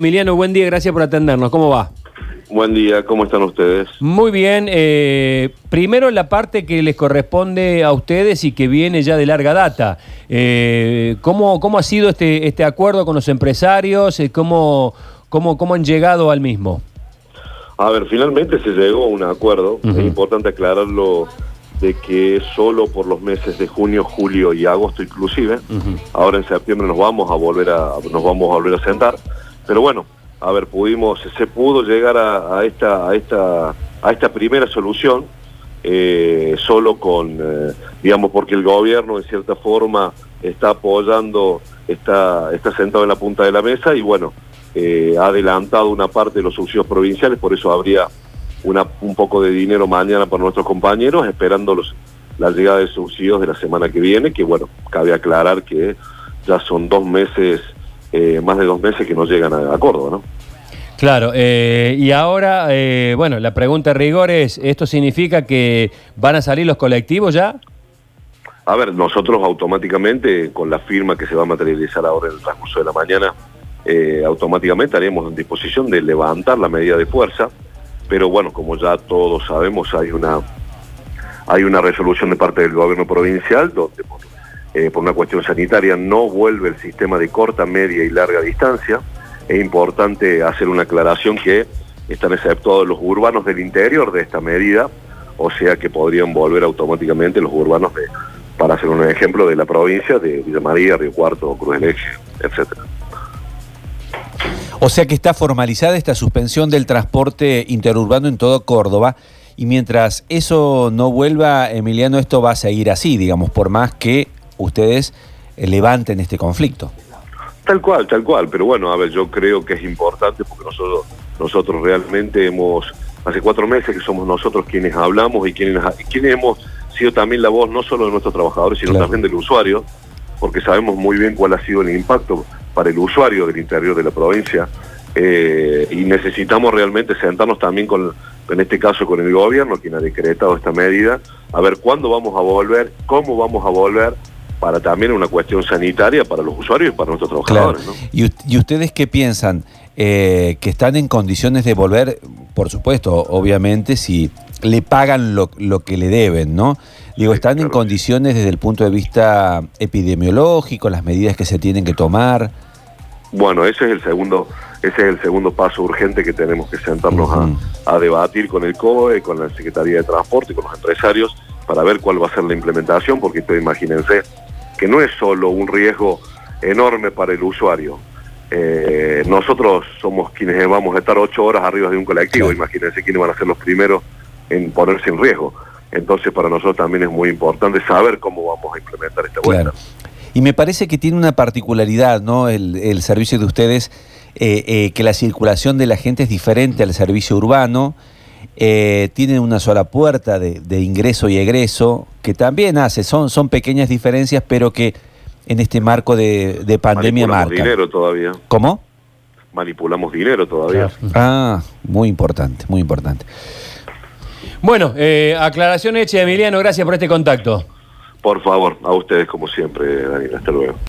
Emiliano, buen día, gracias por atendernos. ¿Cómo va? Buen día, ¿cómo están ustedes? Muy bien. eh, primero la parte que les corresponde a ustedes y que viene ya de larga data. Eh, ¿cómo, ¿Cómo ha sido este, este acuerdo con los empresarios? Eh, ¿Cómo, cómo, ¿Cómo han llegado al mismo? A ver, finalmente se llegó a un acuerdo. Es importante aclararlo de que solo por los meses de junio, julio y agosto inclusive. Ahora en septiembre nos vamos a volver a nos vamos a volver a sentar. Pero bueno, a ver, pudimos se pudo llegar a, esta a esta a esta primera solución eh, solo con eh, digamos porque el gobierno en cierta forma está apoyando está está sentado en la punta de la mesa y bueno eh, ha adelantado una parte de los subsidios provinciales, por eso habría una, un poco de dinero mañana para nuestros compañeros, esperando los, la llegada de subsidios de la semana que viene, que bueno, cabe aclarar que ya son dos meses, eh, más de dos meses que no llegan a, a Córdoba, ¿no? Claro, eh, y ahora, eh, bueno, la pregunta de rigor es, ¿esto significa que van a salir los colectivos ya? A ver, nosotros automáticamente, con la firma que se va a materializar ahora en el transcurso de la mañana, eh, automáticamente haremos en disposición de levantar la medida de fuerza, pero bueno, como ya todos sabemos, hay una hay una resolución de parte del gobierno provincial donde eh, por una cuestión sanitaria no vuelve el sistema de corta, media y larga distancia. Es importante hacer una aclaración que están exceptuados los urbanos del interior de esta medida, o sea que podrían volver automáticamente los urbanos de, para hacer un ejemplo de la provincia de Villa María, Río Cuarto, Cruz del. O sea que está formalizada esta suspensión del transporte interurbano en todo Córdoba y mientras eso no vuelva, Emiliano, esto va a seguir así, digamos, por más que ustedes eh, levanten este conflicto. Tal cual, tal cual, pero bueno, a ver, yo creo que es importante porque nosotros, nosotros realmente hemos, hace cuatro meses que somos nosotros quienes hablamos y quienes, quienes hemos sido también la voz no solo de nuestros trabajadores, sino Claro. también del usuario, porque sabemos muy bien cuál ha sido el impacto para el usuario del interior de la provincia eh, y necesitamos realmente sentarnos también con, en este caso con el gobierno, quien ha decretado esta medida, a ver cuándo vamos a volver, cómo vamos a volver, para también una cuestión sanitaria para los usuarios y para nuestros trabajadores. ¿no? ¿Y, y ustedes qué piensan? Eh, ¿Que están en condiciones de volver? Por supuesto, obviamente, si le pagan lo, lo que le deben, ¿no? Digo, Sí, ¿están en condiciones desde el punto de vista epidemiológico, las medidas que se tienen que tomar? Bueno, ese es el segundo, ese es el segundo paso urgente que tenemos que sentarnos a- a, debatir con el COE, con la Secretaría de Transporte y con los empresarios para ver cuál va a ser la implementación, porque ustedes imagínense que no es solo un riesgo enorme para el usuario. Eh, nosotros somos quienes vamos a estar ocho horas arriba de un colectivo, imagínense quiénes van a ser los primeros en ponerse en riesgo. Entonces para nosotros también es muy importante saber cómo vamos a implementar esta vuelta. Claro. Y me parece que tiene una particularidad, ¿no? El, el servicio de ustedes, eh, eh, que la circulación de la gente es diferente al servicio urbano. Eh, tienen una sola puerta de, de ingreso y egreso, que también hace, son, son pequeñas diferencias, pero que en este marco de, de pandemia Manipulamos marcan. dinero todavía. ¿Cómo? Manipulamos dinero todavía. Ah, muy importante, muy importante. Bueno, eh, aclaración hecha, Emiliano, gracias por este contacto. Por favor, a ustedes como siempre, Daniel. Hasta luego.